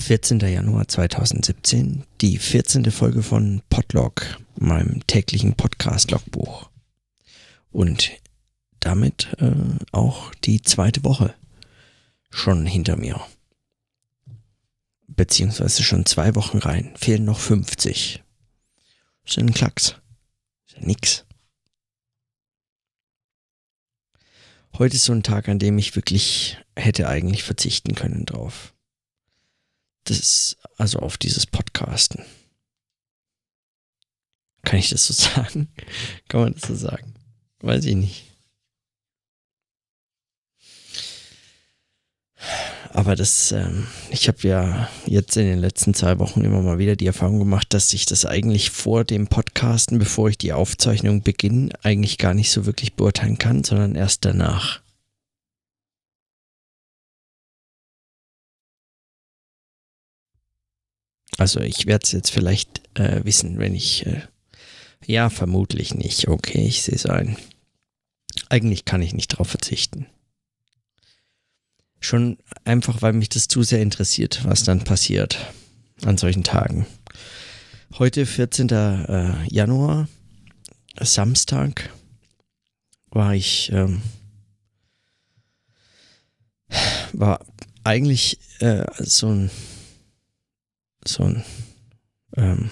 14. Januar 2017, die 14. Folge von Podlog, meinem täglichen Podcast-Logbuch. Und damit äh, auch die zweite Woche schon hinter mir. Beziehungsweise schon zwei Wochen rein. Fehlen noch 50. Das ist ein Klacks. Ist ja nix. Heute ist so ein Tag, an dem ich wirklich hätte eigentlich verzichten können drauf. Das also auf dieses Podcasten. Kann ich das so sagen? Kann man das so sagen? Weiß ich nicht. Aber das, ähm, ich habe ja jetzt in den letzten zwei Wochen immer mal wieder die Erfahrung gemacht, dass ich das eigentlich vor dem Podcasten, bevor ich die Aufzeichnung beginne, eigentlich gar nicht so wirklich beurteilen kann, sondern erst danach. Also ich werde es jetzt vielleicht äh, wissen, wenn ich... Äh, ja, vermutlich nicht. Okay, ich sehe es ein. Eigentlich kann ich nicht darauf verzichten. Schon einfach, weil mich das zu sehr interessiert, was dann passiert an solchen Tagen. Heute, 14. Äh, Januar, Samstag, war ich, ähm, war eigentlich äh, so ein so ein ähm,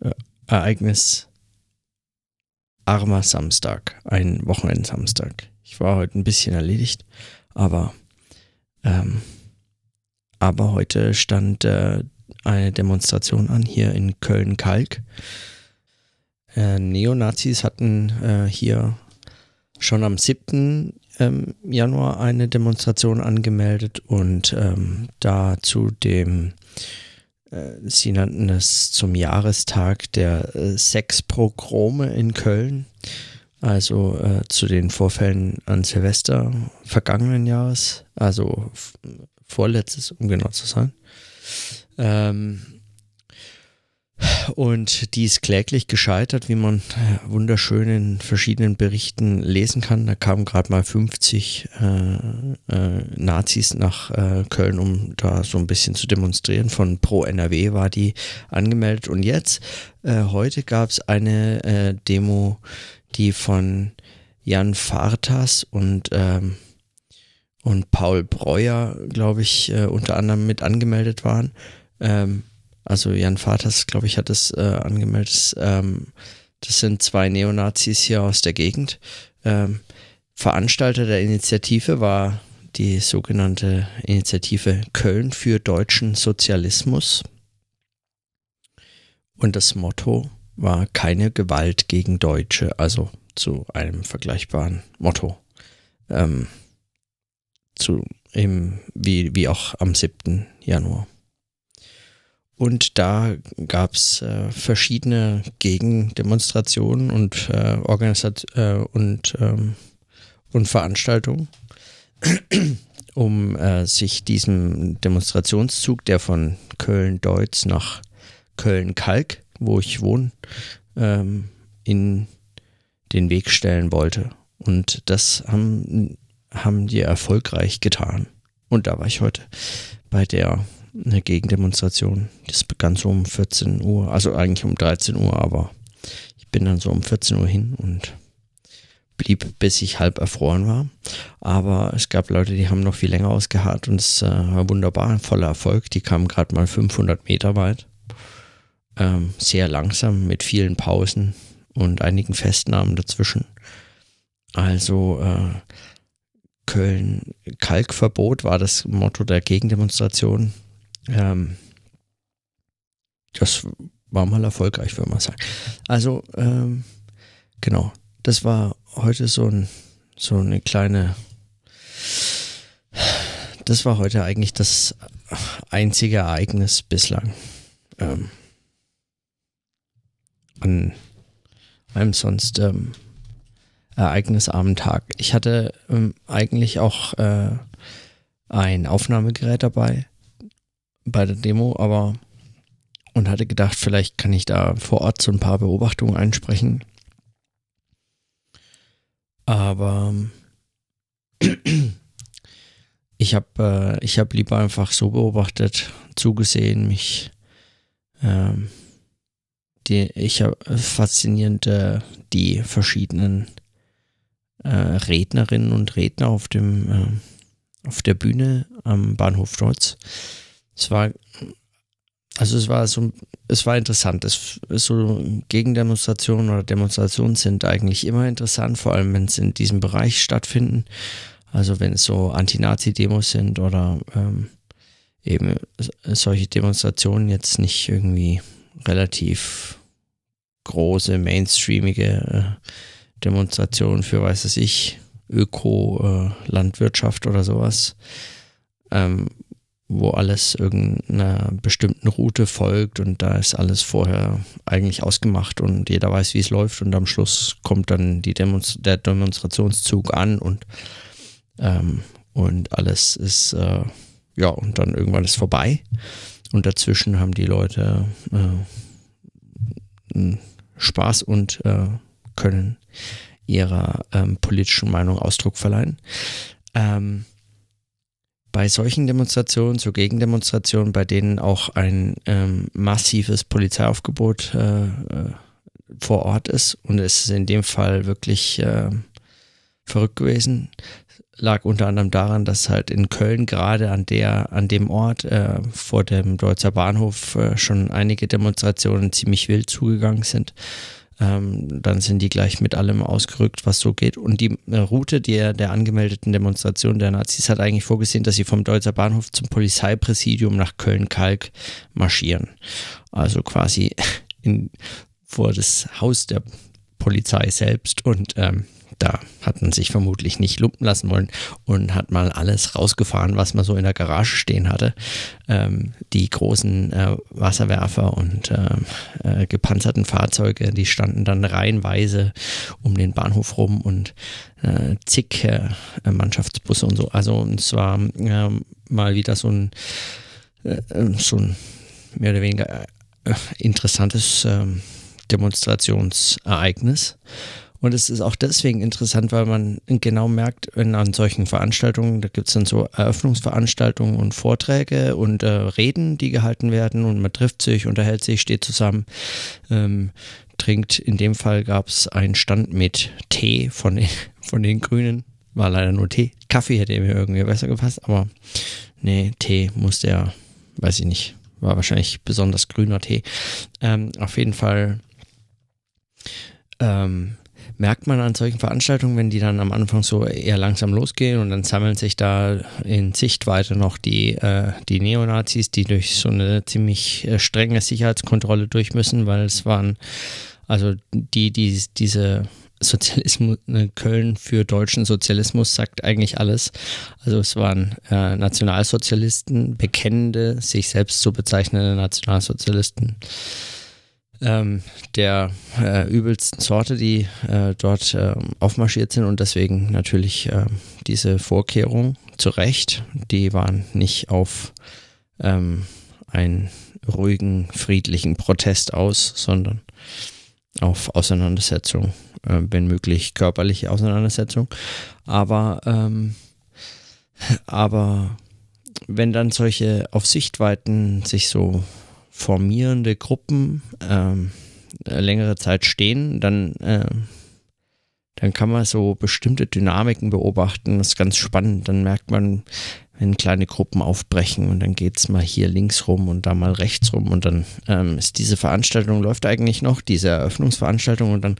äh, Ereignis armer Samstag, ein Wochenendsamstag. Ich war heute ein bisschen erledigt, aber ähm, aber heute stand äh, eine Demonstration an hier in Köln-Kalk. Äh, Neonazis hatten äh, hier schon am 7 ähm, Januar eine Demonstration angemeldet und ähm, da zu dem, äh, sie nannten es zum Jahrestag der äh, Sexpogrome in Köln, also äh, zu den Vorfällen an Silvester vergangenen Jahres, also vorletztes, um genau zu sein. Ähm, und die ist kläglich gescheitert, wie man äh, wunderschön in verschiedenen Berichten lesen kann. Da kamen gerade mal 50 äh, äh, Nazis nach äh, Köln, um da so ein bisschen zu demonstrieren. Von Pro NRW war die angemeldet. Und jetzt, äh, heute gab es eine äh, Demo, die von Jan Fartas und ähm, und Paul Breuer, glaube ich, unter anderem mit angemeldet waren. Ähm, also Jan Vaters, glaube ich, hat es äh, angemeldet. Ähm, das sind zwei Neonazis hier aus der Gegend. Ähm, Veranstalter der Initiative war die sogenannte Initiative Köln für deutschen Sozialismus. Und das Motto war keine Gewalt gegen Deutsche, also zu einem vergleichbaren Motto. Ähm, zu, eben, wie, wie auch am 7. Januar. Und da gab es äh, verschiedene Gegendemonstrationen und, äh, Organisat äh, und, ähm, und Veranstaltungen, um äh, sich diesem Demonstrationszug, der von Köln-Deutz nach Köln-Kalk, wo ich wohne, ähm, in den Weg stellen wollte. Und das haben, haben die erfolgreich getan. Und da war ich heute bei der eine Gegendemonstration. Das begann so um 14 Uhr, also eigentlich um 13 Uhr, aber ich bin dann so um 14 Uhr hin und blieb, bis ich halb erfroren war. Aber es gab Leute, die haben noch viel länger ausgeharrt und es äh, war wunderbar, voller Erfolg. Die kamen gerade mal 500 Meter weit. Ähm, sehr langsam mit vielen Pausen und einigen Festnahmen dazwischen. Also äh, Köln Kalkverbot war das Motto der Gegendemonstration. Ähm, das war mal erfolgreich, würde man sagen. Also, ähm, genau, das war heute so, ein, so eine kleine, das war heute eigentlich das einzige Ereignis bislang. Ähm, an einem sonst ähm, ereignisarmen Tag. Ich hatte ähm, eigentlich auch äh, ein Aufnahmegerät dabei bei der Demo, aber und hatte gedacht, vielleicht kann ich da vor Ort so ein paar Beobachtungen einsprechen. Aber ich habe äh, hab lieber einfach so beobachtet, zugesehen, mich ähm, die, ich habe faszinierend äh, die verschiedenen äh, Rednerinnen und Redner auf dem äh, auf der Bühne am Bahnhof Deutz. Es war also es war so, es war interessant. Es, so Gegendemonstrationen oder Demonstrationen sind eigentlich immer interessant, vor allem wenn es in diesem Bereich stattfinden. Also wenn es so Anti-Nazi-Demos sind oder ähm, eben solche Demonstrationen jetzt nicht irgendwie relativ große, mainstreamige äh, Demonstrationen für, weiß es ich, Öko-Landwirtschaft äh, oder sowas, ähm, wo alles irgendeiner bestimmten Route folgt und da ist alles vorher eigentlich ausgemacht und jeder weiß, wie es läuft und am Schluss kommt dann Demonst der Demonstrationszug an und, ähm, und alles ist, äh, ja, und dann irgendwann ist vorbei und dazwischen haben die Leute äh, Spaß und äh, können ihrer ähm, politischen Meinung Ausdruck verleihen. Ähm, bei solchen Demonstrationen, so Gegendemonstrationen, bei denen auch ein ähm, massives Polizeiaufgebot äh, äh, vor Ort ist. Und es ist in dem Fall wirklich äh, verrückt gewesen, lag unter anderem daran, dass halt in Köln gerade an der, an dem Ort äh, vor dem Deutzer Bahnhof äh, schon einige Demonstrationen ziemlich wild zugegangen sind ähm, dann sind die gleich mit allem ausgerückt, was so geht. Und die äh, Route der, der angemeldeten Demonstration der Nazis hat eigentlich vorgesehen, dass sie vom Deutzer Bahnhof zum Polizeipräsidium nach Köln-Kalk marschieren. Also quasi in, vor das Haus der Polizei selbst und ähm, da hat man sich vermutlich nicht lumpen lassen wollen und hat mal alles rausgefahren, was man so in der Garage stehen hatte. Ähm, die großen äh, Wasserwerfer und äh, äh, gepanzerten Fahrzeuge, die standen dann reihenweise um den Bahnhof rum und äh, zig äh, Mannschaftsbusse und so. Also es war ähm, mal wieder so ein, äh, so ein mehr oder weniger interessantes ähm, Demonstrationsereignis. Und es ist auch deswegen interessant, weil man genau merkt, wenn an solchen Veranstaltungen, da gibt es dann so Eröffnungsveranstaltungen und Vorträge und äh, Reden, die gehalten werden und man trifft sich, unterhält sich, steht zusammen, ähm, trinkt. In dem Fall gab es einen Stand mit Tee von den, von den Grünen. War leider nur Tee. Kaffee hätte mir irgendwie besser gepasst, aber nee, Tee musste ja, weiß ich nicht, war wahrscheinlich besonders grüner Tee. Ähm, auf jeden Fall ähm, merkt man an solchen Veranstaltungen, wenn die dann am Anfang so eher langsam losgehen und dann sammeln sich da in Sichtweite noch die, äh, die Neonazis, die durch so eine ziemlich äh, strenge Sicherheitskontrolle durch müssen, weil es waren, also die, die diese Sozialismus, ne, Köln für deutschen Sozialismus sagt eigentlich alles. Also es waren äh, Nationalsozialisten, bekennende, sich selbst so bezeichnende Nationalsozialisten ähm, der äh, übelsten Sorte, die äh, dort äh, aufmarschiert sind und deswegen natürlich äh, diese Vorkehrungen zu Recht, die waren nicht auf ähm, einen ruhigen, friedlichen Protest aus, sondern auf Auseinandersetzung, äh, wenn möglich körperliche Auseinandersetzung. Aber, ähm, aber wenn dann solche auf Sichtweiten sich so formierende Gruppen ähm, äh, längere Zeit stehen, dann, äh, dann kann man so bestimmte Dynamiken beobachten. Das ist ganz spannend. Dann merkt man, wenn kleine Gruppen aufbrechen und dann geht es mal hier links rum und da mal rechts rum und dann ähm, ist diese Veranstaltung, läuft eigentlich noch, diese Eröffnungsveranstaltung und dann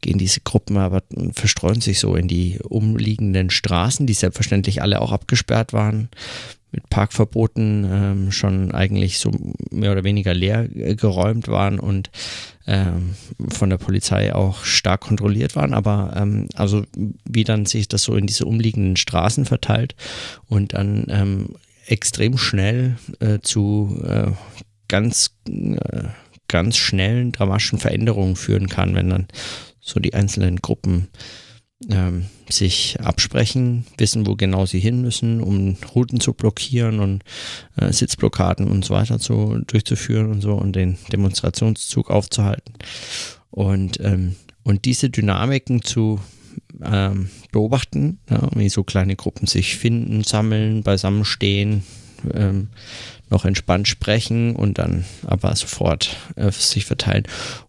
gehen diese Gruppen aber verstreuen sich so in die umliegenden Straßen, die selbstverständlich alle auch abgesperrt waren mit Parkverboten ähm, schon eigentlich so mehr oder weniger leer geräumt waren und ähm, von der Polizei auch stark kontrolliert waren, aber ähm, also wie dann sich das so in diese umliegenden Straßen verteilt und dann ähm, extrem schnell äh, zu äh, ganz äh, ganz schnellen dramatischen Veränderungen führen kann, wenn dann so die einzelnen Gruppen ähm, sich absprechen, wissen, wo genau sie hin müssen, um Routen zu blockieren und äh, Sitzblockaden und so weiter zu, durchzuführen und so und den Demonstrationszug aufzuhalten. Und, ähm, und diese Dynamiken zu ähm, beobachten, ja, wie so kleine Gruppen sich finden, sammeln, beisammenstehen, ähm, noch entspannt sprechen und dann aber sofort äh, sich verteilen.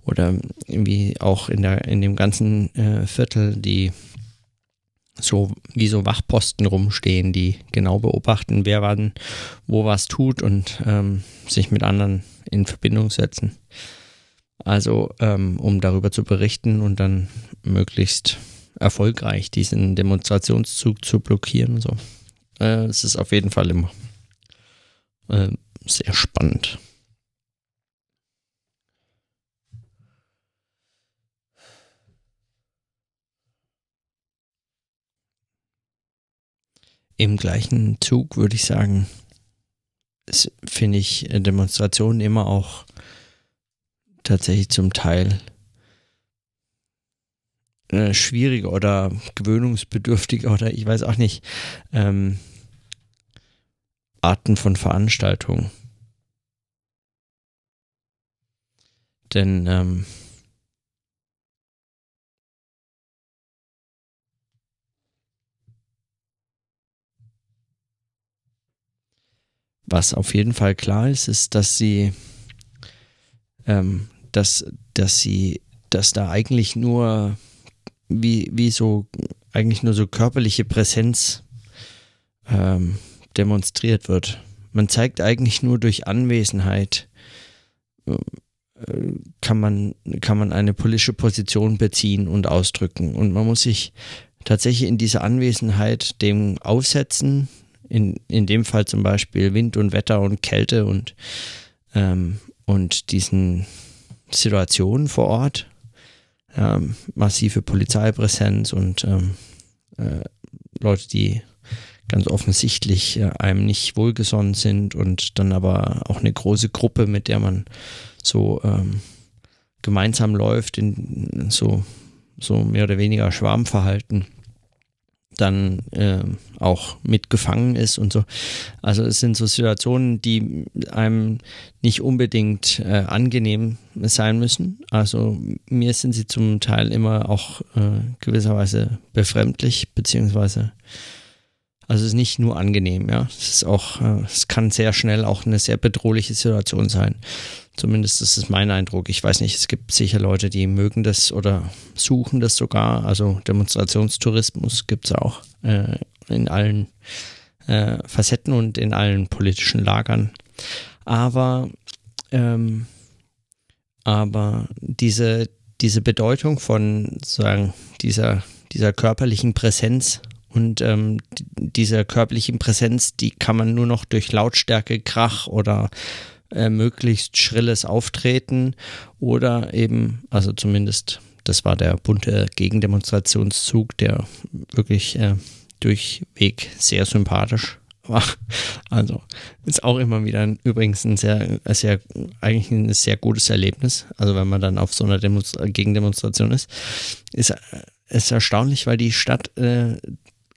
Oder irgendwie auch in, der, in dem ganzen äh, Viertel die so wie so Wachposten rumstehen, die genau beobachten, wer wann wo was tut und ähm, sich mit anderen in Verbindung setzen. Also um ähm, darüber zu berichten und dann möglichst erfolgreich diesen Demonstrationszug zu blockieren. So. Äh, es ist auf jeden Fall immer äh, sehr spannend. Im gleichen Zug würde ich sagen, finde ich Demonstrationen immer auch tatsächlich zum Teil äh, oder gewöhnungsbedürftiger oder ich weiß auch nicht ähm, Arten von Veranstaltungen. Denn ähm, was auf jeden Fall klar ist, ist, dass sie, ähm, dass, dass sie, dass da eigentlich nur wie, wie so, eigentlich nur so körperliche Präsenz ähm, demonstriert wird. Man zeigt eigentlich nur durch Anwesenheit, äh, kann man, kann man eine politische Position beziehen und ausdrücken. Und man muss sich tatsächlich in dieser Anwesenheit dem aussetzen, in, in dem Fall zum Beispiel Wind und Wetter und Kälte und, ähm, und diesen Situationen vor Ort ähm, massive Polizeipräsenz und ähm, äh, Leute, die ganz offensichtlich äh, einem nicht wohlgesonnen sind und dann aber auch eine große Gruppe, mit der man so ähm, gemeinsam läuft, in so, so mehr oder weniger Schwarmverhalten dann äh, auch mitgefangen ist und so. Also es sind so Situationen, die einem nicht unbedingt äh, angenehm sein müssen. Also mir sind sie zum Teil immer auch äh, gewisserweise befremdlich, beziehungsweise also es ist nicht nur angenehm, ja. Es ist auch, äh, es kann sehr schnell auch eine sehr bedrohliche Situation sein. Zumindest ist es mein Eindruck. Ich weiß nicht, es gibt sicher Leute, die mögen das oder suchen das sogar. Also Demonstrationstourismus gibt es auch äh, in allen äh, Facetten und in allen politischen Lagern. Aber, ähm, aber diese, diese Bedeutung von sagen, dieser, dieser körperlichen Präsenz und ähm, dieser körperlichen Präsenz, die kann man nur noch durch Lautstärke, Krach oder äh, möglichst schrilles Auftreten oder eben, also zumindest, das war der bunte Gegendemonstrationszug, der wirklich äh, durchweg sehr sympathisch war. Also ist auch immer wieder ein, übrigens ein sehr, sehr, eigentlich ein sehr gutes Erlebnis. Also wenn man dann auf so einer Demonstra Gegendemonstration ist, ist, ist erstaunlich, weil die Stadt äh,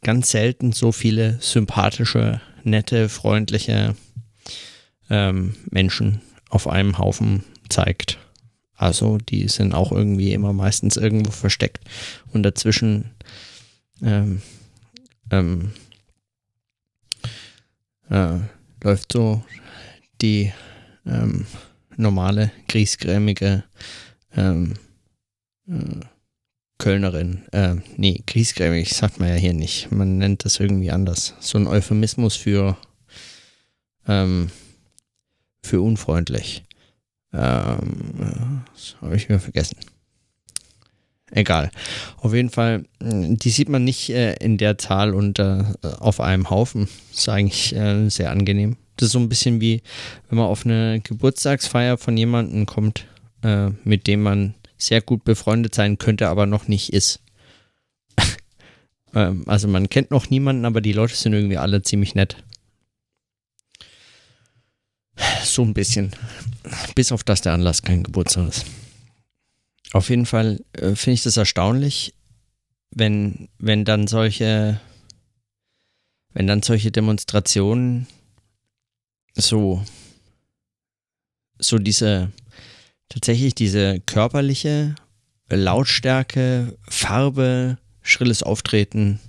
ganz selten so viele sympathische, nette, freundliche ähm, Menschen auf einem Haufen zeigt. Also die sind auch irgendwie immer meistens irgendwo versteckt und dazwischen ähm, ähm, äh, läuft so die ähm, normale, griesgrämige ähm, äh, Kölnerin. Äh, nee, griesgrämig sagt man ja hier nicht. Man nennt das irgendwie anders. So ein Euphemismus für ähm, für unfreundlich. Ähm, das habe ich mir vergessen. Egal. Auf jeden Fall, die sieht man nicht äh, in der Zahl und äh, auf einem Haufen. Ist eigentlich äh, sehr angenehm. Das ist so ein bisschen wie, wenn man auf eine Geburtstagsfeier von jemandem kommt, äh, mit dem man sehr gut befreundet sein könnte, aber noch nicht ist. ähm, also man kennt noch niemanden, aber die Leute sind irgendwie alle ziemlich nett. So ein bisschen. Bis auf das der Anlass kein Geburtstag ist. Auf jeden Fall äh, finde ich das erstaunlich, wenn, wenn dann solche, wenn dann solche Demonstrationen so, so diese, tatsächlich diese körperliche Lautstärke, Farbe, schrilles Auftreten,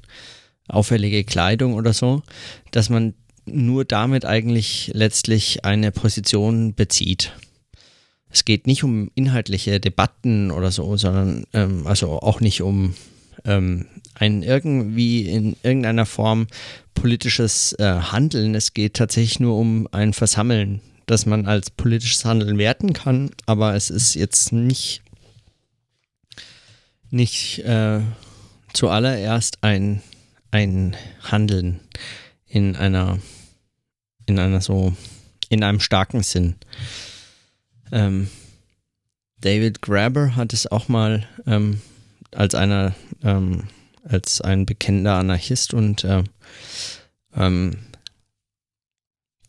auffällige Kleidung oder so, dass man nur damit eigentlich letztlich eine Position bezieht. Es geht nicht um inhaltliche Debatten oder so, sondern ähm, also auch nicht um ähm, ein irgendwie in irgendeiner Form politisches äh, Handeln. Es geht tatsächlich nur um ein Versammeln, das man als politisches Handeln werten kann, aber es ist jetzt nicht, nicht äh, zuallererst ein, ein Handeln in einer, in einer so, in einem starken Sinn. Ähm, David Graber hat es auch mal ähm, als einer, ähm, als ein bekennender Anarchist und äh,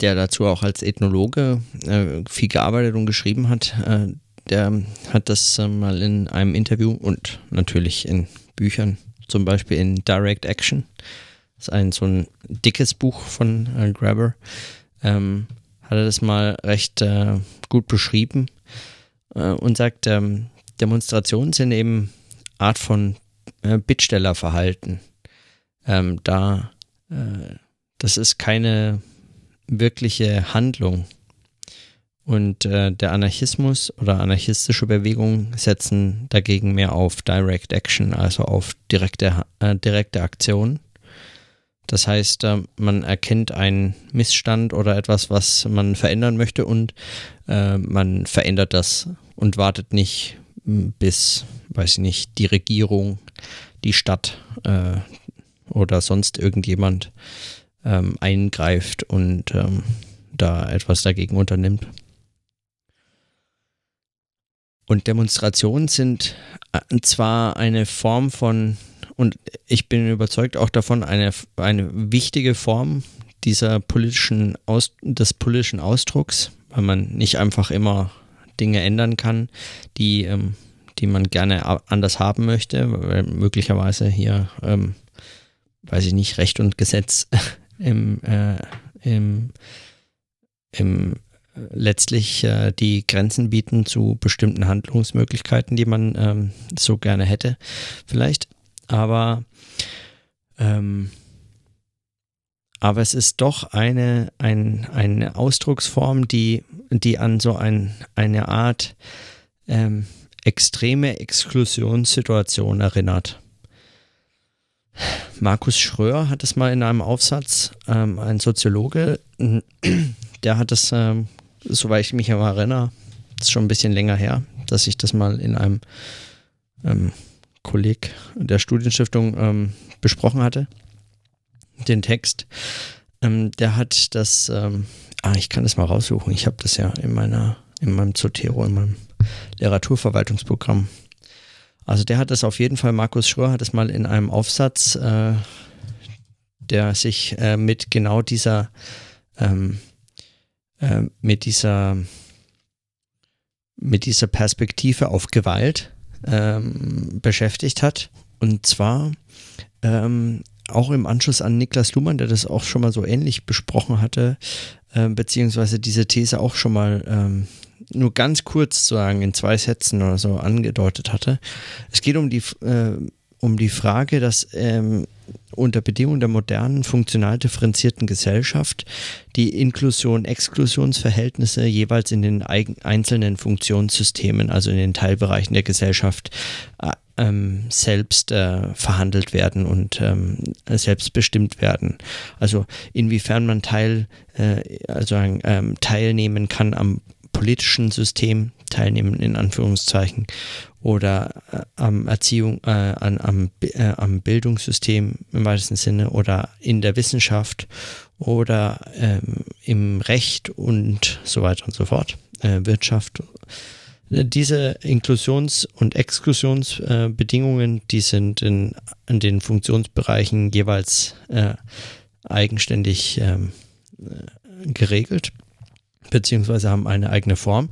der dazu auch als Ethnologe äh, viel gearbeitet und geschrieben hat, äh, der hat das äh, mal in einem Interview und natürlich in Büchern, zum Beispiel in Direct Action, ist ein so ein dickes Buch von äh, Grabber, ähm, hat er das mal recht äh, gut beschrieben äh, und sagt, ähm, Demonstrationen sind eben Art von Bittstellerverhalten. Ähm, da, das ist keine wirkliche Handlung. Und äh, der Anarchismus oder anarchistische Bewegungen setzen dagegen mehr auf Direct Action, also auf direkte, äh, direkte Aktion. Das heißt, äh, man erkennt einen Missstand oder etwas, was man verändern möchte und äh, man verändert das und wartet nicht bis, weiß ich nicht, die Regierung, die Stadt äh, oder sonst irgendjemand ähm, eingreift und ähm, da etwas dagegen unternimmt. Und Demonstrationen sind zwar eine Form von, und ich bin überzeugt auch davon, eine, eine wichtige Form dieser politischen Aus, des politischen Ausdrucks, weil man nicht einfach immer Dinge ändern kann, die, ähm, die man gerne anders haben möchte, weil möglicherweise hier, ähm, weiß ich nicht, Recht und Gesetz im, äh, im, im letztlich äh, die Grenzen bieten zu bestimmten Handlungsmöglichkeiten, die man ähm, so gerne hätte, vielleicht. Aber, ähm, aber es ist doch eine, ein, eine Ausdrucksform, die, die an so ein, eine Art ähm, extreme Exklusionssituation erinnert. Markus Schröer hat es mal in einem Aufsatz, ähm, ein Soziologe, der hat es, ähm, soweit ich mich erinnere, ist schon ein bisschen länger her, dass ich das mal in einem ähm, Kolleg der Studienstiftung ähm, besprochen hatte, den Text. Ähm, der hat das, ähm, ah, ich kann das mal raussuchen, ich habe das ja in meiner, in meinem Zotero, in meinem Literaturverwaltungsprogramm also der hat es auf jeden Fall, Markus Schröer hat es mal in einem Aufsatz, äh, der sich äh, mit genau dieser, ähm, äh, mit dieser, mit dieser Perspektive auf Gewalt ähm, beschäftigt hat. Und zwar ähm, auch im Anschluss an Niklas Luhmann, der das auch schon mal so ähnlich besprochen hatte, äh, beziehungsweise diese These auch schon mal ähm, nur ganz kurz zu sagen, in zwei Sätzen oder so angedeutet hatte. Es geht um die, äh, um die Frage, dass ähm, unter Bedingungen der modernen, funktional differenzierten Gesellschaft die Inklusion-Exklusionsverhältnisse jeweils in den einzelnen Funktionssystemen, also in den Teilbereichen der Gesellschaft, äh, ähm, selbst äh, verhandelt werden und ähm, selbst bestimmt werden. Also inwiefern man Teil, äh, also ähm, teilnehmen kann am politischen System teilnehmen, in Anführungszeichen, oder äh, am Erziehung, äh, an, am, äh, am Bildungssystem im weitesten Sinne oder in der Wissenschaft oder ähm, im Recht und so weiter und so fort, äh, Wirtschaft. Diese Inklusions- und Exklusionsbedingungen, die sind in, in den Funktionsbereichen jeweils äh, eigenständig ähm, äh, geregelt beziehungsweise haben eine eigene Form.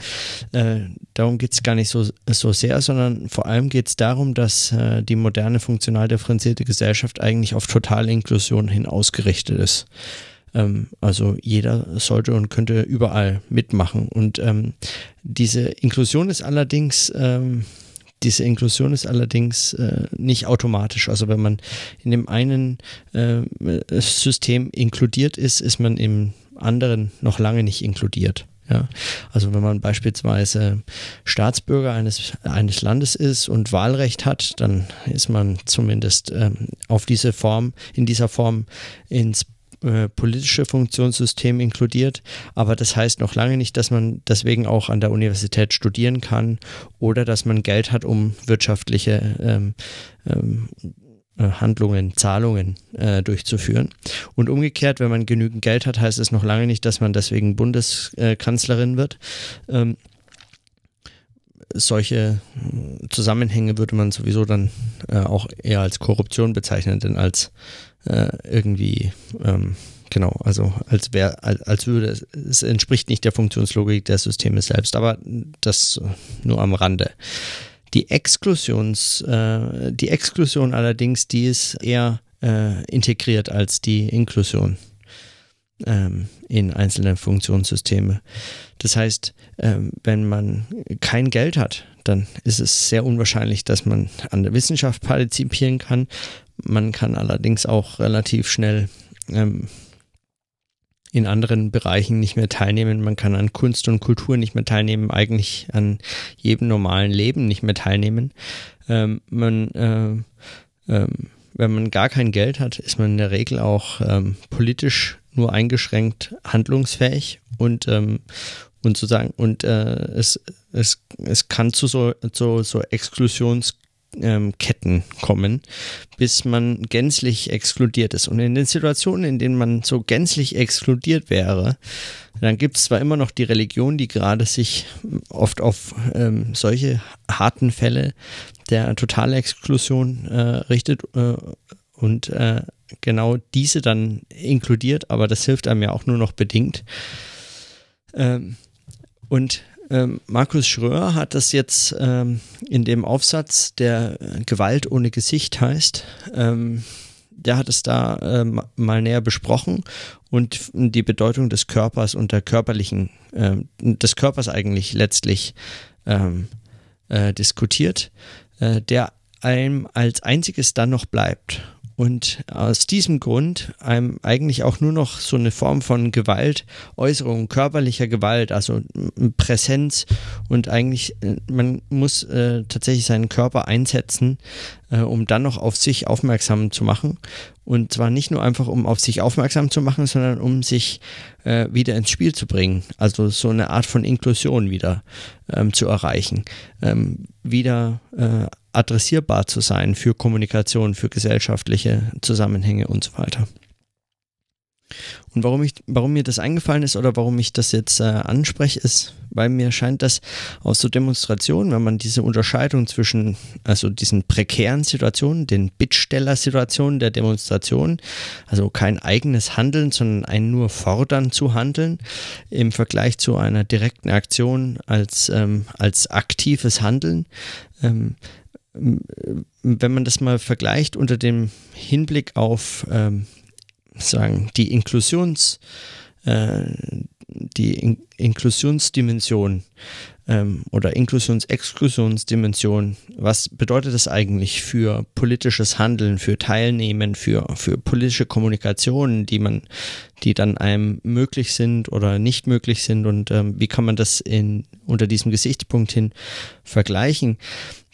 Äh, darum geht es gar nicht so, so sehr, sondern vor allem geht es darum, dass äh, die moderne funktional differenzierte Gesellschaft eigentlich auf totale Inklusion hin ausgerichtet ist. Ähm, also jeder sollte und könnte überall mitmachen. Und ähm, diese Inklusion ist allerdings ähm, diese Inklusion ist allerdings äh, nicht automatisch. Also wenn man in dem einen äh, System inkludiert ist, ist man im anderen noch lange nicht inkludiert. Ja, also wenn man beispielsweise Staatsbürger eines, eines Landes ist und Wahlrecht hat, dann ist man zumindest ähm, auf diese Form, in dieser Form ins äh, politische Funktionssystem inkludiert, aber das heißt noch lange nicht, dass man deswegen auch an der Universität studieren kann oder dass man Geld hat, um wirtschaftliche ähm, ähm, äh, Handlungen, Zahlungen äh, durchzuführen. Und umgekehrt, wenn man genügend Geld hat, heißt es noch lange nicht, dass man deswegen Bundeskanzlerin wird. Ähm, solche Zusammenhänge würde man sowieso dann äh, auch eher als Korruption bezeichnen, denn als äh, irgendwie, ähm, genau, also als wäre, als, als würde es, es entspricht nicht der Funktionslogik der Systeme selbst, aber das nur am Rande. Die Exklusions, äh, die Exklusion allerdings, die ist eher äh, integriert als die Inklusion ähm, in einzelne Funktionssysteme. Das heißt, ähm, wenn man kein Geld hat, dann ist es sehr unwahrscheinlich, dass man an der Wissenschaft partizipieren kann. Man kann allerdings auch relativ schnell ähm, in anderen Bereichen nicht mehr teilnehmen. Man kann an Kunst und Kultur nicht mehr teilnehmen, eigentlich an jedem normalen Leben nicht mehr teilnehmen. Ähm, man, äh, ähm, wenn man gar kein Geld hat, ist man in der Regel auch ähm, politisch nur eingeschränkt handlungsfähig und ähm, und sozusagen und äh, es, es, es kann zu so, so, so Exklusions ähm, Ketten kommen, bis man gänzlich exkludiert ist. Und in den Situationen, in denen man so gänzlich exkludiert wäre, dann gibt es zwar immer noch die Religion, die gerade sich oft auf ähm, solche harten Fälle der totalen Exklusion äh, richtet äh, und äh, genau diese dann inkludiert, aber das hilft einem ja auch nur noch bedingt. Ähm, und ähm, Markus Schröer hat das jetzt ähm, in dem Aufsatz, der Gewalt ohne Gesicht heißt, ähm, der hat es da ähm, mal näher besprochen und die Bedeutung des Körpers und der körperlichen, äh, des Körpers eigentlich letztlich ähm, äh, diskutiert, äh, der einem als einziges dann noch bleibt und aus diesem Grund einem eigentlich auch nur noch so eine Form von Gewalt, Äußerung, körperlicher Gewalt, also Präsenz und eigentlich, äh, man muss äh, tatsächlich seinen Körper einsetzen, äh, um dann noch auf sich aufmerksam zu machen. Und zwar nicht nur einfach, um auf sich aufmerksam zu machen, sondern um sich äh, wieder ins Spiel zu bringen. Also so eine Art von Inklusion wieder ähm, zu erreichen. Ähm, wieder äh, adressierbar zu sein für Kommunikation, für gesellschaftliche Zusammenhänge und so weiter. Und warum, ich, warum mir das eingefallen ist oder warum ich das jetzt äh, anspreche, ist, weil mir scheint, dass aus so Demonstrationen, wenn man diese Unterscheidung zwischen, also diesen prekären Situationen, den Bittsteller-Situationen der Demonstration, also kein eigenes Handeln, sondern ein nur Fordern zu handeln, im Vergleich zu einer direkten Aktion als, ähm, als aktives Handeln, ähm, wenn man das mal vergleicht unter dem Hinblick auf ähm, sagen die Inklusions äh, die In Inklusionsdimension ähm, oder Inklusions-Exklusionsdimension, was bedeutet das eigentlich für politisches Handeln, für Teilnehmen, für, für politische Kommunikationen, die man, die dann einem möglich sind oder nicht möglich sind und ähm, wie kann man das in, unter diesem Gesichtspunkt hin vergleichen?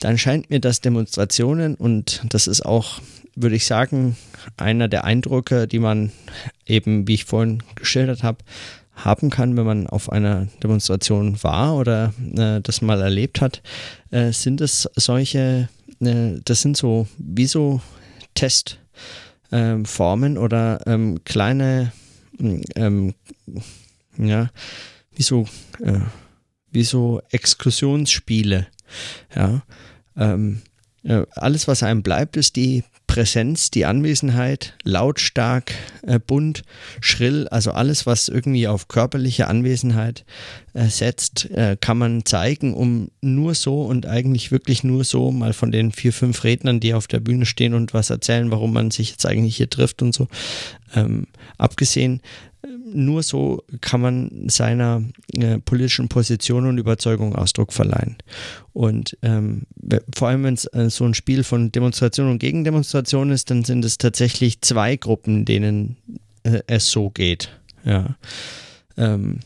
Dann scheint mir, dass Demonstrationen und das ist auch, würde ich sagen, einer der Eindrücke, die man eben, wie ich vorhin geschildert habe, haben kann, wenn man auf einer Demonstration war oder äh, das mal erlebt hat, äh, sind es solche, äh, das sind so wie so Testformen ähm, oder ähm, kleine, ähm, ja, wie so, äh, wie so Exkursionsspiele, ja. Ähm, äh, alles, was einem bleibt, ist die Präsenz, die Anwesenheit, lautstark, äh, bunt, schrill, also alles, was irgendwie auf körperliche Anwesenheit äh, setzt, äh, kann man zeigen, um nur so und eigentlich wirklich nur so mal von den vier, fünf Rednern, die auf der Bühne stehen und was erzählen, warum man sich jetzt eigentlich hier trifft und so, Ähm, abgesehen, nur so kann man seiner äh, politischen Position und Überzeugung Ausdruck verleihen. Und ähm, vor allem, wenn es äh, so ein Spiel von Demonstration und Gegendemonstration ist, dann sind es tatsächlich zwei Gruppen, denen äh, es so geht. Ja. Ähm,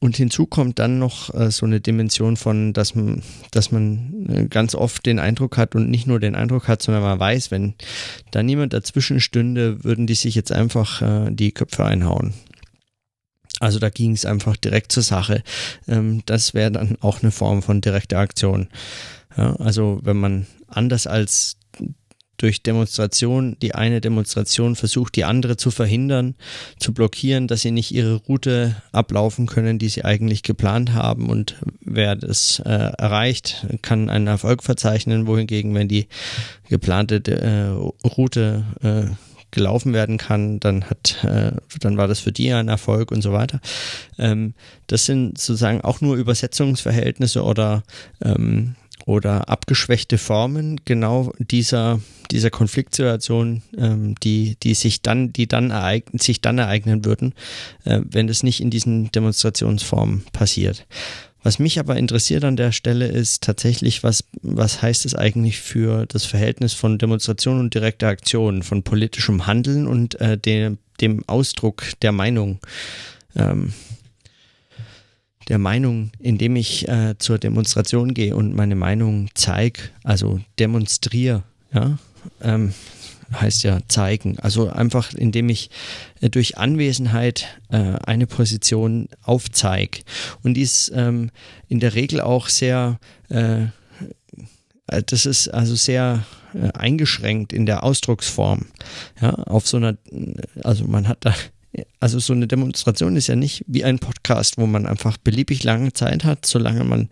und hinzu kommt dann noch äh, so eine Dimension von, dass man, dass man äh, ganz oft den Eindruck hat und nicht nur den Eindruck hat, sondern man weiß, wenn da niemand dazwischen stünde, würden die sich jetzt einfach äh, die Köpfe einhauen. Also da ging es einfach direkt zur Sache. Ähm, das wäre dann auch eine Form von direkter Aktion. Ja, also wenn man anders als durch Demonstration, die eine Demonstration versucht, die andere zu verhindern, zu blockieren, dass sie nicht ihre Route ablaufen können, die sie eigentlich geplant haben. Und wer das äh, erreicht, kann einen Erfolg verzeichnen, wohingegen, wenn die geplante äh, Route äh, gelaufen werden kann, dann hat, äh, dann war das für die ein Erfolg und so weiter. Ähm, das sind sozusagen auch nur Übersetzungsverhältnisse oder ähm, oder abgeschwächte Formen genau dieser, dieser Konfliktsituation, ähm, die, die sich dann, die dann ereignen, sich dann ereignen würden, äh, wenn es nicht in diesen Demonstrationsformen passiert. Was mich aber interessiert an der Stelle ist tatsächlich, was, was heißt es eigentlich für das Verhältnis von Demonstration und direkter Aktion, von politischem Handeln und äh, dem, dem Ausdruck der Meinung. Ähm, der Meinung, indem ich äh, zur Demonstration gehe und meine Meinung zeige, also demonstriere, ja, ähm, heißt ja zeigen. Also einfach, indem ich äh, durch Anwesenheit äh, eine Position aufzeige. Und dies ähm, in der Regel auch sehr, äh das ist also sehr äh, eingeschränkt in der Ausdrucksform. Ja, auf so einer, also man hat da also so eine Demonstration ist ja nicht wie ein Podcast, wo man einfach beliebig lange Zeit hat, solange man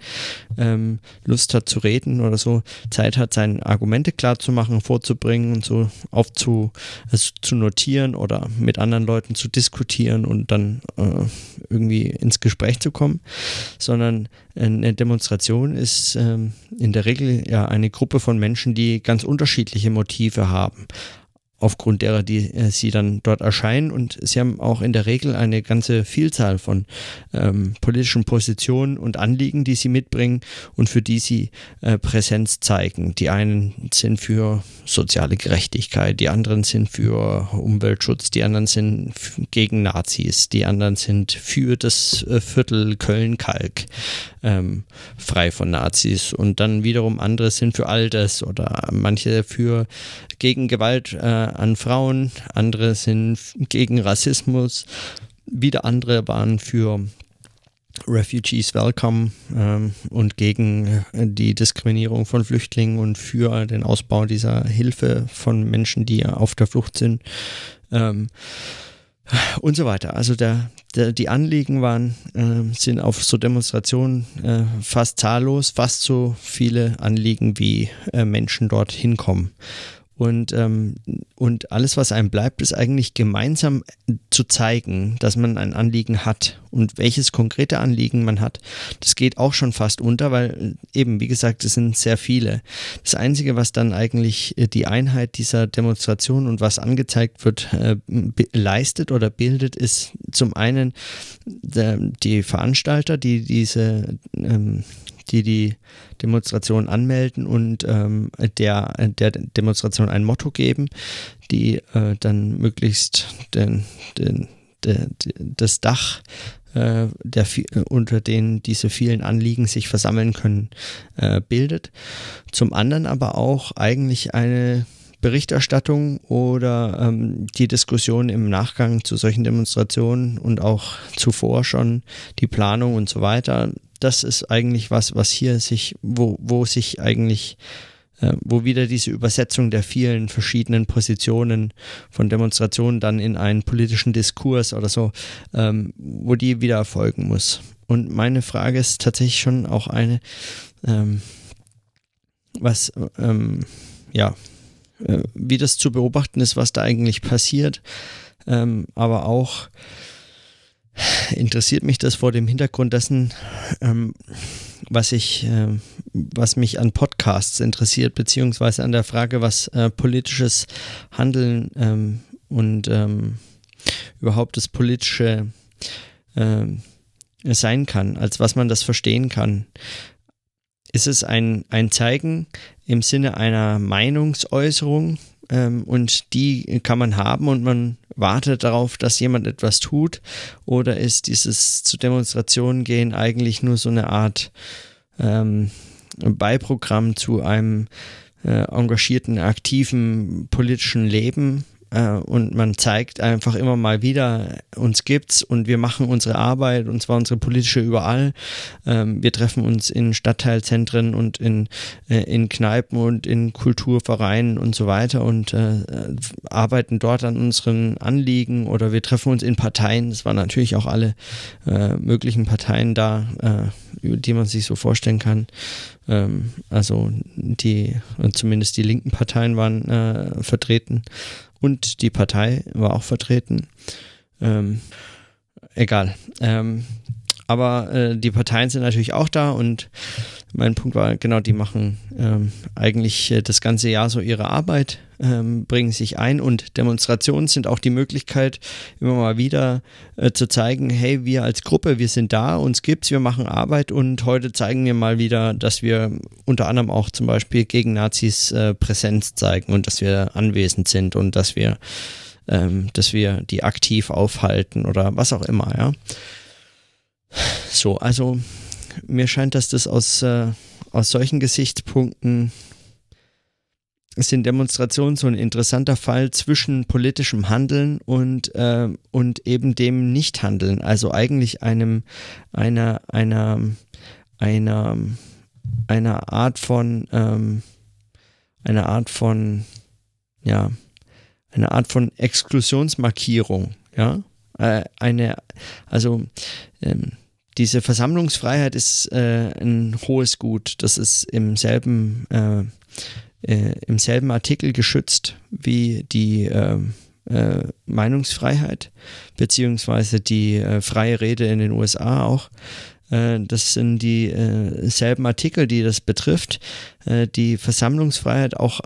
ähm, Lust hat zu reden oder so, Zeit hat, seine Argumente klar zu machen, vorzubringen und so aufzu, also zu notieren oder mit anderen Leuten zu diskutieren und dann äh, irgendwie ins Gespräch zu kommen, sondern eine Demonstration ist ähm, in der Regel ja eine Gruppe von Menschen, die ganz unterschiedliche Motive haben aufgrund derer, die äh, sie dann dort erscheinen. Und sie haben auch in der Regel eine ganze Vielzahl von ähm, politischen Positionen und Anliegen, die sie mitbringen und für die sie äh, Präsenz zeigen. Die einen sind für soziale Gerechtigkeit, die anderen sind für Umweltschutz, die anderen sind gegen Nazis, die anderen sind für das äh, Viertel Köln-Kalk ähm, frei von Nazis und dann wiederum andere sind für all das oder manche für gegen Gewalt äh, an Frauen, andere sind gegen Rassismus, wieder andere waren für Refugees Welcome ähm, und gegen äh, die Diskriminierung von Flüchtlingen und für den Ausbau dieser Hilfe von Menschen, die auf der Flucht sind. Ähm, und so weiter. Also der, der, die Anliegen waren, äh, sind auf so Demonstrationen äh, fast zahllos, fast so viele Anliegen wie äh, Menschen dort hinkommen. Und, ähm, und alles, was einem bleibt, ist eigentlich gemeinsam zu zeigen, dass man ein Anliegen hat. Und welches konkrete Anliegen man hat, das geht auch schon fast unter, weil eben, wie gesagt, es sind sehr viele. Das Einzige, was dann eigentlich äh, die Einheit dieser Demonstration und was angezeigt wird, äh, leistet oder bildet, ist zum einen der, die Veranstalter, die diese ähm, die die Demonstration anmelden und ähm, der, der Demonstration ein Motto geben, die äh, dann möglichst den, den, den, das Dach äh, der, unter denen diese vielen Anliegen sich versammeln können, äh, bildet. Zum anderen aber auch eigentlich eine Berichterstattung oder ähm, die Diskussion im Nachgang zu solchen Demonstrationen und auch zuvor schon die Planung und so weiter das ist eigentlich was, was hier sich, wo, wo sich eigentlich, äh, wo wieder diese Übersetzung der vielen verschiedenen Positionen von Demonstrationen dann in einen politischen Diskurs oder so, ähm, wo die wieder erfolgen muss. Und meine Frage ist tatsächlich schon auch eine, ähm, was, ähm, ja, äh, wie das zu beobachten ist, was da eigentlich passiert, ähm, aber auch, interessiert mich das vor dem Hintergrund dessen, ähm, was ich, äh, was mich an Podcasts interessiert, beziehungsweise an der Frage, was äh, politisches Handeln ähm, und ähm, überhaupt das Politische äh, sein kann, als was man das verstehen kann. Ist es ein, ein Zeigen im Sinne einer Meinungsäußerung ähm, und die kann man haben und man wartet darauf, dass jemand etwas tut? Oder ist dieses zu Demonstrationen gehen eigentlich nur so eine Art ähm, Beiprogramm zu einem äh, engagierten, aktiven politischen Leben? Äh, und man zeigt einfach immer mal wieder, uns gibt's und wir machen unsere Arbeit und zwar unsere politische überall. Ähm, wir treffen uns in Stadtteilzentren und in, äh, in Kneipen und in Kulturvereinen und so weiter und äh, arbeiten dort an unseren Anliegen oder wir treffen uns in Parteien. Es waren natürlich auch alle möglichen Parteien da, die man sich so vorstellen kann. Ähm, also die, zumindest die linken Parteien waren vertreten und die Partei war auch vertreten. Ähm, egal. Ähm, aber äh, die Parteien sind natürlich auch da und mein Punkt war, genau, die machen ähm, eigentlich äh, das ganze Jahr so ihre Arbeit, ähm, bringen sich ein und Demonstrationen sind auch die Möglichkeit, immer mal wieder äh, zu zeigen, hey, wir als Gruppe, wir sind da, uns gibt's, wir machen Arbeit und heute zeigen wir mal wieder, dass wir unter anderem auch zum Beispiel gegen Nazis äh, Präsenz zeigen und dass wir anwesend sind und dass wir, ähm, dass wir die aktiv aufhalten oder was auch immer, ja. So, also mir scheint, dass das aus, äh, aus solchen Gesichtspunkten sind Demonstrationen so ein interessanter Fall zwischen politischem Handeln und, äh, und eben dem Nichthandeln. Also eigentlich einem, einer, einer, einer, einer Art von, ähm, einer Art von, ja, eine Art von Exklusionsmarkierung, ja. Äh, eine, also ähm, diese Versammlungsfreiheit ist äh, ein hohes Gut. Das ist im selben, äh, äh, im selben Artikel geschützt wie die ähm, äh, Meinungsfreiheit, beziehungsweise die äh, freie Rede in den USA auch. Äh, das sind dieselben Artikel, die das betrifft. Die Versammlungsfreiheit auch,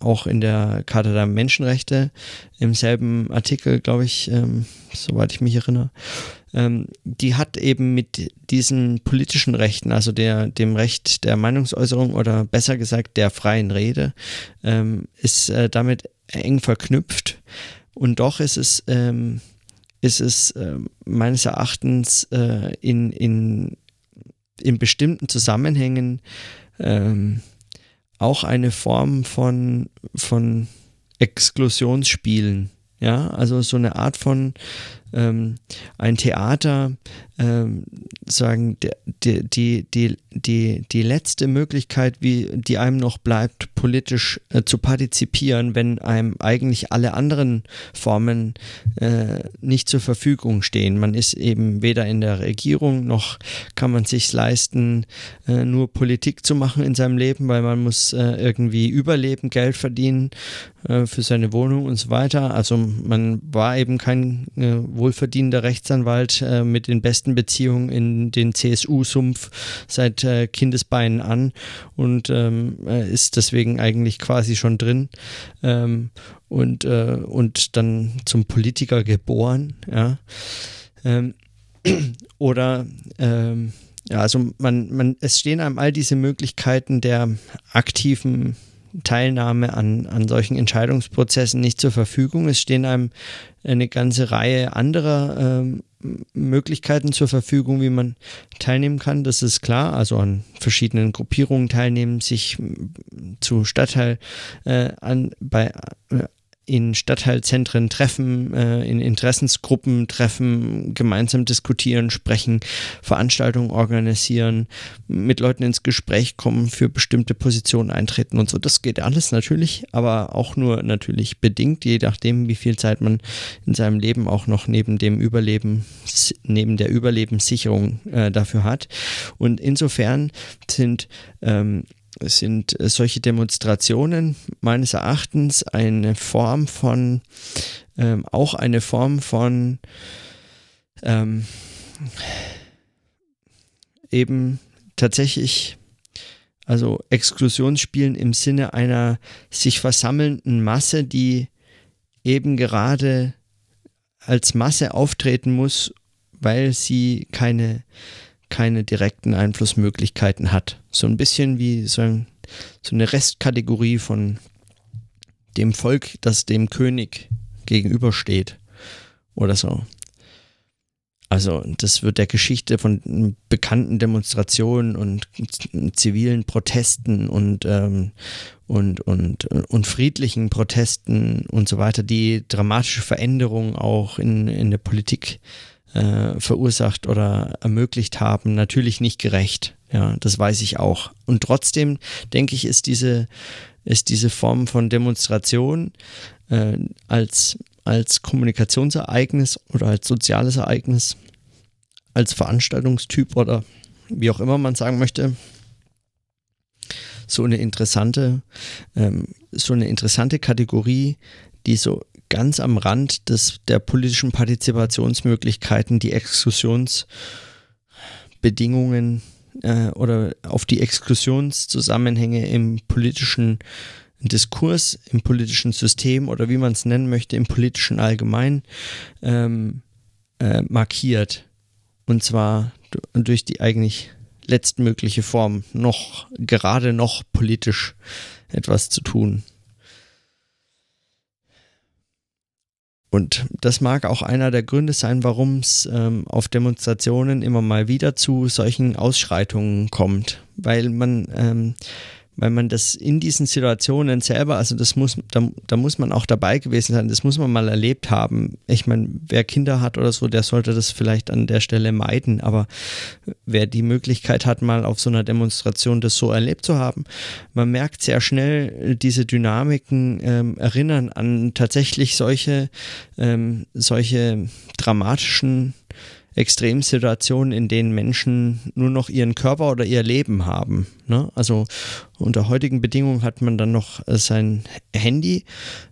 auch in der Charta der Menschenrechte im selben Artikel, glaube ich, ähm, soweit ich mich erinnere ähm, die hat eben mit diesen politischen Rechten, also der, dem Recht der Meinungsäußerung oder besser gesagt der freien Rede, ähm, ist äh, damit eng verknüpft. Und doch ist es, ähm, ist es äh, meines Erachtens äh, in, in, in bestimmten Zusammenhängen ähm, auch eine Form von, von Exklusionsspielen. Ja, also so eine Art von ähm, ein Theater ähm, sagen, die, die, die, die, die letzte Möglichkeit, wie die einem noch bleibt, politisch äh, zu partizipieren, wenn einem eigentlich alle anderen Formen äh, nicht zur Verfügung stehen. Man ist eben weder in der Regierung noch kann man sich leisten, äh, nur Politik zu machen in seinem Leben, weil man muss äh, irgendwie überleben, Geld verdienen äh, für seine Wohnung und so weiter. Also man war eben kein äh, wohlverdienender Rechtsanwalt mit den besten besten Beziehung in den CSU-Sumpf seit äh, Kindesbeinen an und ähm, äh, ist deswegen eigentlich quasi schon drin ähm, und, äh, und dann zum Politiker geboren. Ja. Ähm, oder ähm, ja, also man, man, es stehen einem all diese Möglichkeiten der aktiven Teilnahme an, an solchen Entscheidungsprozessen nicht zur Verfügung. Es stehen einem eine ganze Reihe anderer ähm, Möglichkeiten zur Verfügung, wie man teilnehmen kann. Das ist klar. Also an verschiedenen Gruppierungen teilnehmen, sich zu Stadtteil äh, an, bei, äh, in Stadtteilzentren treffen, äh, in Interessensgruppen treffen, gemeinsam diskutieren, sprechen, Veranstaltungen organisieren, mit Leuten ins Gespräch kommen, für bestimmte Positionen eintreten und so. Das geht alles natürlich, aber auch nur natürlich bedingt, je nachdem, wie viel Zeit man in seinem Leben auch noch neben dem Überleben, neben der Überlebenssicherung äh, dafür hat. Und insofern sind ähm, sind äh, solche Demonstrationen meines Erachtens eine Form von, ähm, auch eine Form von ähm, eben tatsächlich, also Exklusionsspielen im Sinne einer sich versammelnden Masse, die eben gerade als Masse auftreten muss, weil sie keine, keine direkten Einflussmöglichkeiten hat. So ein bisschen wie so, ein, so eine Restkategorie von dem Volk, das dem König gegenübersteht oder so. Also das wird der Geschichte von bekannten Demonstrationen und zivilen Protesten und, ähm, und, und, und friedlichen Protesten und so weiter, die dramatische Veränderungen auch in, in der Politik äh, verursacht oder ermöglicht haben, natürlich nicht gerecht. Ja, das weiß ich auch. Und trotzdem denke ich, ist diese, ist diese Form von Demonstration äh, als als Kommunikationsereignis oder als soziales Ereignis, als Veranstaltungstyp oder wie auch immer man sagen möchte, so eine interessante, ähm, so eine interessante Kategorie, die so ganz am Rand des, der politischen Partizipationsmöglichkeiten die Exklusionsbedingungen äh, oder auf die Exklusionszusammenhänge im politischen Diskurs, im politischen System oder wie man es nennen möchte, im politischen Allgemein ähm, äh, markiert. Und zwar durch die eigentlich letztmögliche Form, noch gerade noch politisch etwas zu tun. Und das mag auch einer der Gründe sein, warum es ähm, auf Demonstrationen immer mal wieder zu solchen Ausschreitungen kommt, weil man ähm, weil man das in diesen Situationen selber, also das muss, da, da muss man auch dabei gewesen sein, das muss man mal erlebt haben. Ich meine, wer Kinder hat oder so, der sollte das vielleicht an der Stelle meiden, aber wer die Möglichkeit hat, mal auf so einer Demonstration das so erlebt zu haben, man merkt sehr schnell, diese Dynamiken ähm, erinnern an tatsächlich solche, ähm, solche dramatischen Extremsituationen, in denen Menschen nur noch ihren Körper oder ihr Leben haben. Ne? Also unter heutigen Bedingungen hat man dann noch äh, sein Handy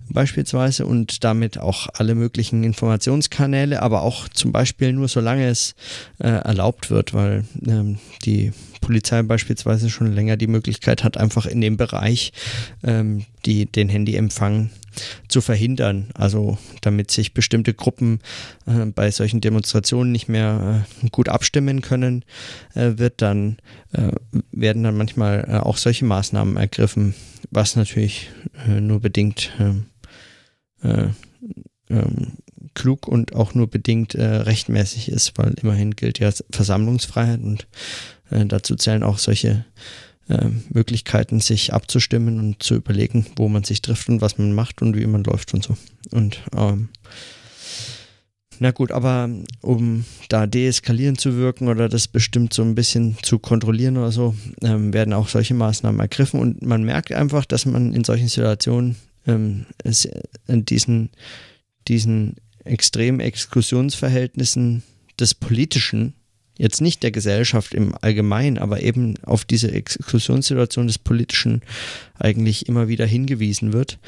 beispielsweise und damit auch alle möglichen Informationskanäle, aber auch zum Beispiel nur solange es äh, erlaubt wird, weil ähm, die Polizei beispielsweise schon länger die Möglichkeit hat, einfach in dem Bereich ähm, die, den Handyempfang zu verhindern. Also damit sich bestimmte Gruppen äh, bei solchen Demonstrationen nicht mehr äh, gut abstimmen können, äh, wird dann, äh, werden dann manchmal äh, auch solche Maßnahmen ergriffen, was natürlich äh, nur bedingt ähm, ähm, klug und auch nur bedingt rechtmäßig ist, weil immerhin gilt ja Versammlungsfreiheit und dazu zählen auch solche äh, Möglichkeiten, sich abzustimmen und zu überlegen, wo man sich trifft und was man macht und wie man läuft und so. Und ähm, na gut, aber um da deeskalierend zu wirken oder das bestimmt so ein bisschen zu kontrollieren oder so, ähm, werden auch solche Maßnahmen ergriffen und man merkt einfach, dass man in solchen Situationen ähm, es, in diesen, diesen extremen Exklusionsverhältnissen des Politischen jetzt nicht der Gesellschaft im Allgemeinen, aber eben auf diese Exklusionssituation des Politischen eigentlich immer wieder hingewiesen wird,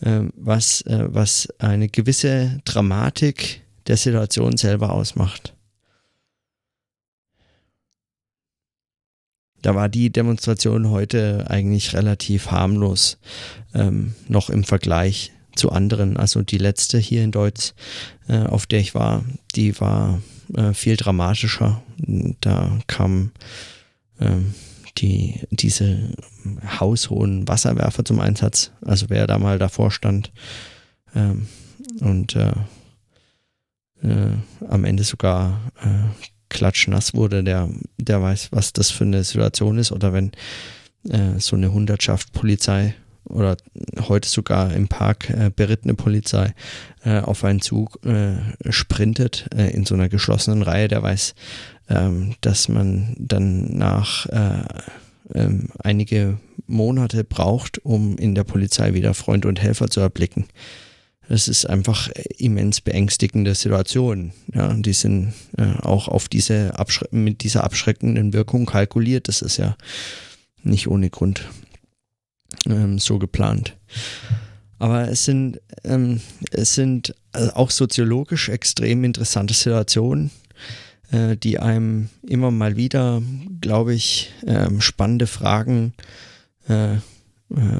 äh, was, äh, was eine gewisse Dramatik der Situation selber ausmacht. Da war die Demonstration heute eigentlich relativ harmlos, ähm, noch im Vergleich zu anderen. Also die letzte hier in Deutsch, äh, auf der ich war, die war äh, viel dramatischer. Da kam ähm, die, diese haushohen Wasserwerfer zum Einsatz. Also wer da mal davor stand ähm, und äh, äh, am Ende sogar äh, klatschnass wurde, der, der weiß, was das für eine Situation ist. Oder wenn äh, so eine Hundertschaft Polizei oder heute sogar im Park äh, berittene Polizei äh, auf einen Zug äh, sprintet äh, in so einer geschlossenen Reihe, der weiß, ähm, dass man dann nach äh, ähm, einige Monate braucht, um in der Polizei wieder Freund und Helfer zu erblicken. Das ist einfach immens beängstigende Situation. Ja, die sind äh, auch auf diese mit dieser abschreckenden Wirkung kalkuliert. Das ist ja nicht ohne Grund ähm, so geplant. Aber es sind, ähm, es sind also auch soziologisch extrem interessante Situationen, äh, die einem immer mal wieder, glaube ich, ähm, spannende Fragen äh, äh,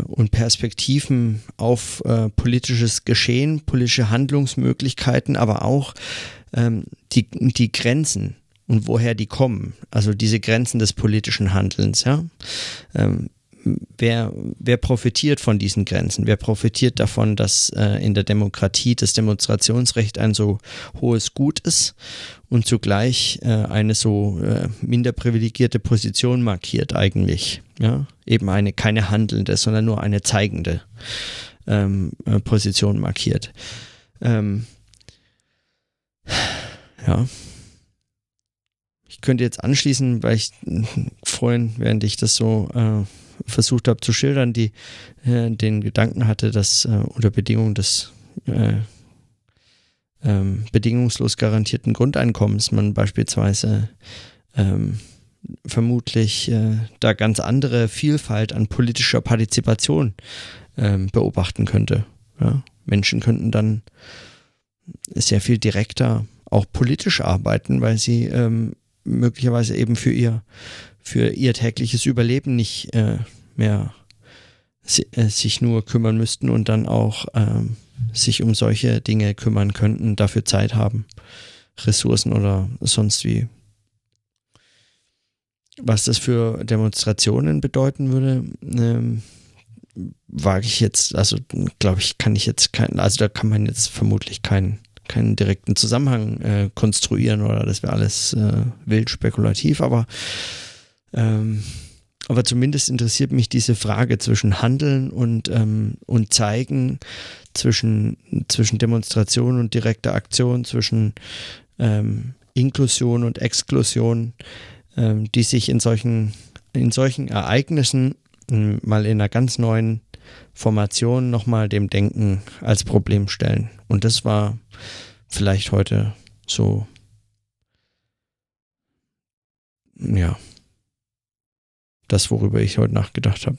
und Perspektiven auf äh, politisches Geschehen, politische Handlungsmöglichkeiten, aber auch ähm, die, die Grenzen und woher die kommen. Also diese Grenzen des politischen Handelns, ja. Ähm, wer, wer profitiert von diesen Grenzen? Wer profitiert davon, dass äh, in der Demokratie das Demonstrationsrecht ein so hohes Gut ist und zugleich äh, eine so äh, minder privilegierte Position markiert eigentlich? Ja, eben eine keine handelnde, sondern nur eine zeigende ähm, äh, Position markiert. Ähm, ja. Ich könnte jetzt anschließen, weil ich vorhin, während ich das so äh, versucht habe zu schildern, die äh, den Gedanken hatte, dass äh, unter Bedingungen des äh, ähm, bedingungslos garantierten Grundeinkommens man beispielsweise ähm, vermutlich äh, da ganz andere Vielfalt an politischer Partizipation ähm, beobachten könnte. Ja? Menschen könnten dann sehr viel direkter auch politisch arbeiten, weil sie ähm, möglicherweise eben für ihr für ihr tägliches Überleben nicht äh, mehr si äh, sich nur kümmern müssten und dann auch ähm, sich um solche Dinge kümmern könnten, dafür Zeit haben, Ressourcen oder sonst wie. Was das für Demonstrationen bedeuten würde, ähm, wage ich jetzt, also glaube ich, kann ich jetzt keinen, also da kann man jetzt vermutlich keinen keinen direkten Zusammenhang äh, konstruieren oder das wäre alles äh, wild spekulativ, aber ähm, aber zumindest interessiert mich diese Frage zwischen Handeln und, ähm, und Zeigen, zwischen, zwischen Demonstration und direkter Aktion, zwischen ähm, Inklusion und Exklusion, ähm, die sich in solchen, in solchen Ereignissen ähm, mal in einer ganz neuen Formation nochmal dem Denken als Problem stellen. Und das war vielleicht heute so, ja, das, worüber ich heute nachgedacht habe.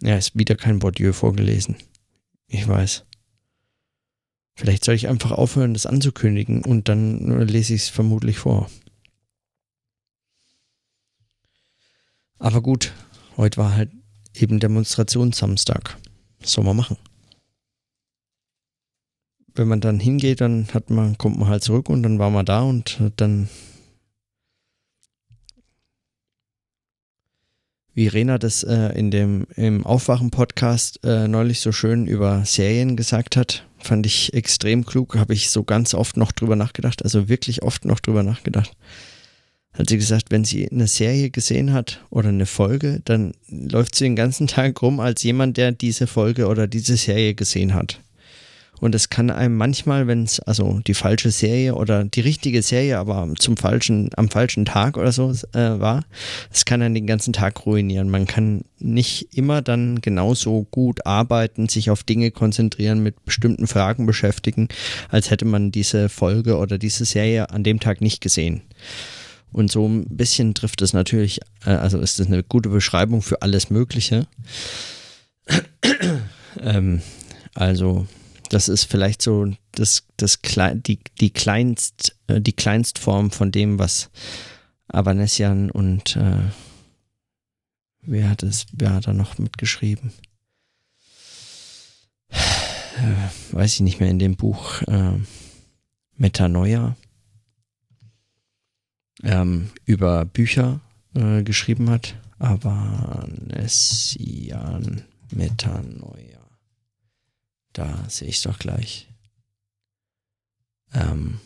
Ja, ist wieder kein Bourdieu vorgelesen. Ich weiß. Vielleicht soll ich einfach aufhören, das anzukündigen und dann lese ich es vermutlich vor. Aber gut, heute war halt eben Demonstrationssamstag. Was soll man machen? Wenn man dann hingeht, dann hat man, kommt man halt zurück und dann war man da und dann wie Rena das äh, in dem im Aufwachen-Podcast äh, neulich so schön über Serien gesagt hat, fand ich extrem klug, habe ich so ganz oft noch drüber nachgedacht, also wirklich oft noch drüber nachgedacht. Hat sie gesagt, wenn sie eine Serie gesehen hat oder eine Folge, dann läuft sie den ganzen Tag rum als jemand, der diese Folge oder diese Serie gesehen hat. Und es kann einem manchmal, wenn es also die falsche Serie oder die richtige Serie, aber zum falschen, am falschen Tag oder so äh, war, es kann einen den ganzen Tag ruinieren. Man kann nicht immer dann genauso gut arbeiten, sich auf Dinge konzentrieren, mit bestimmten Fragen beschäftigen, als hätte man diese Folge oder diese Serie an dem Tag nicht gesehen. Und so ein bisschen trifft es natürlich, äh, also ist das eine gute Beschreibung für alles Mögliche. ähm, also das ist vielleicht so das, das die, die, kleinst, äh, die Kleinstform von dem, was Avanesian und äh, wer hat es, wer hat da noch mitgeschrieben? Äh, weiß ich nicht mehr in dem Buch äh, Metanoia ähm, über Bücher äh, geschrieben hat. Avanesian Metanoia. Da sehe ich es doch gleich. Ähm.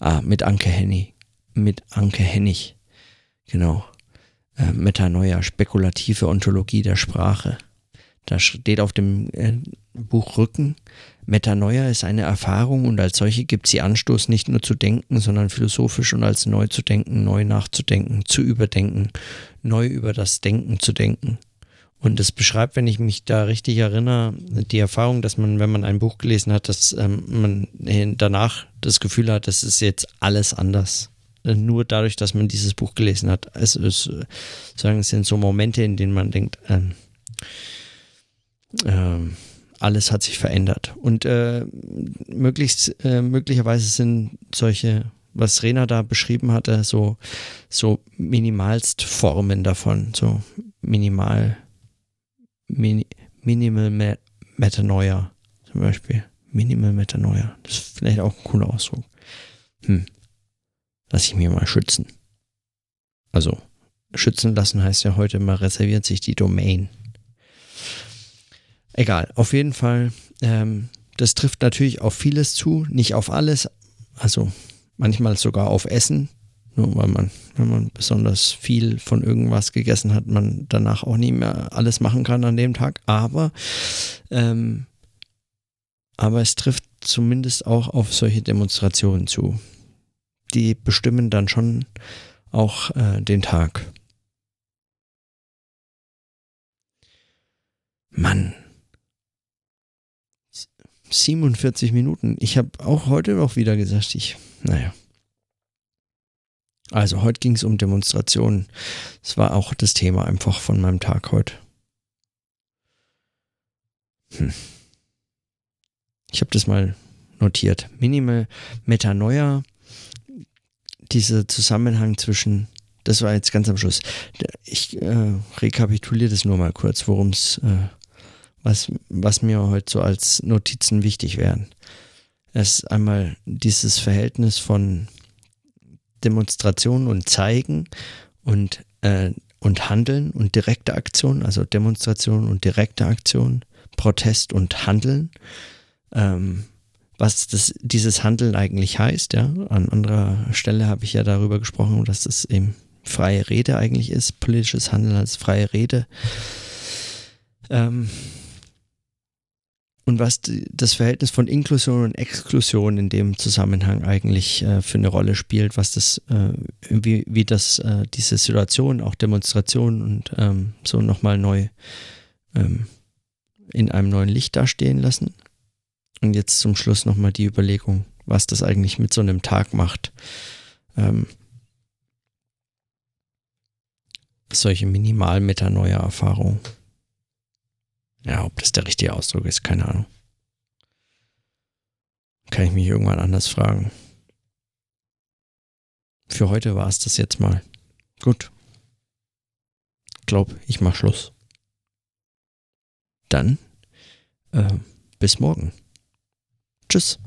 Ah, mit Anke Hennig. Mit Anke Hennig. Genau. Äh, Metanoia, spekulative Ontologie der Sprache. Da steht auf dem äh, Buchrücken, Metanoia ist eine Erfahrung und als solche gibt sie Anstoß, nicht nur zu denken, sondern philosophisch und als neu zu denken, neu nachzudenken, zu überdenken, neu über das Denken zu denken. Und es beschreibt, wenn ich mich da richtig erinnere, die Erfahrung, dass man, wenn man ein Buch gelesen hat, dass ähm, man danach das Gefühl hat, das ist jetzt alles anders. Nur dadurch, dass man dieses Buch gelesen hat. Es ist, sagen, es sind so Momente, in denen man denkt, ähm, ähm, alles hat sich verändert. Und äh, möglichst, äh, möglicherweise sind solche was Rena da beschrieben hatte, so, so minimalst Formen davon, so minimal, mini, minimal Me Metanoia zum Beispiel. Minimal Metanoia. Das ist vielleicht auch ein cooler Ausdruck. Hm. Lass ich mir mal schützen. Also, schützen lassen heißt ja heute, man reserviert sich die Domain. Egal, auf jeden Fall, ähm, das trifft natürlich auf vieles zu, nicht auf alles, also manchmal sogar auf Essen, nur weil man, wenn man besonders viel von irgendwas gegessen hat, man danach auch nicht mehr alles machen kann an dem Tag. Aber, ähm, aber es trifft zumindest auch auf solche Demonstrationen zu. Die bestimmen dann schon auch äh, den Tag. Mann, 47 Minuten. Ich habe auch heute noch wieder gesagt, ich, naja. Also heute ging es um Demonstrationen. Das war auch das Thema einfach von meinem Tag heute. Hm. Ich habe das mal notiert. Minimal Metanoia, dieser Zusammenhang zwischen, das war jetzt ganz am Schluss. Ich äh, rekapituliere das nur mal kurz, worum es äh, was, was mir heute so als Notizen wichtig wären. Es ist einmal dieses Verhältnis von Demonstration und Zeigen und, äh, und Handeln und direkte Aktion, also Demonstration und direkte Aktion, Protest und Handeln. Ähm, was das, dieses Handeln eigentlich heißt, ja. An anderer Stelle habe ich ja darüber gesprochen, dass es eben freie Rede eigentlich ist, politisches Handeln als freie Rede. Ähm, und was das Verhältnis von Inklusion und Exklusion in dem Zusammenhang eigentlich äh, für eine Rolle spielt, was das, äh, wie, wie das äh, diese Situation, auch Demonstrationen und ähm, so nochmal neu ähm, in einem neuen Licht dastehen lassen. Und jetzt zum Schluss nochmal die Überlegung, was das eigentlich mit so einem Tag macht. Ähm, solche Minimal-Metanoia-Erfahrungen. Ja, ob das der richtige Ausdruck ist, keine Ahnung. Kann ich mich irgendwann anders fragen. Für heute war es das jetzt mal. Gut. Glaub, ich mach Schluss. Dann äh, bis morgen. Tschüss.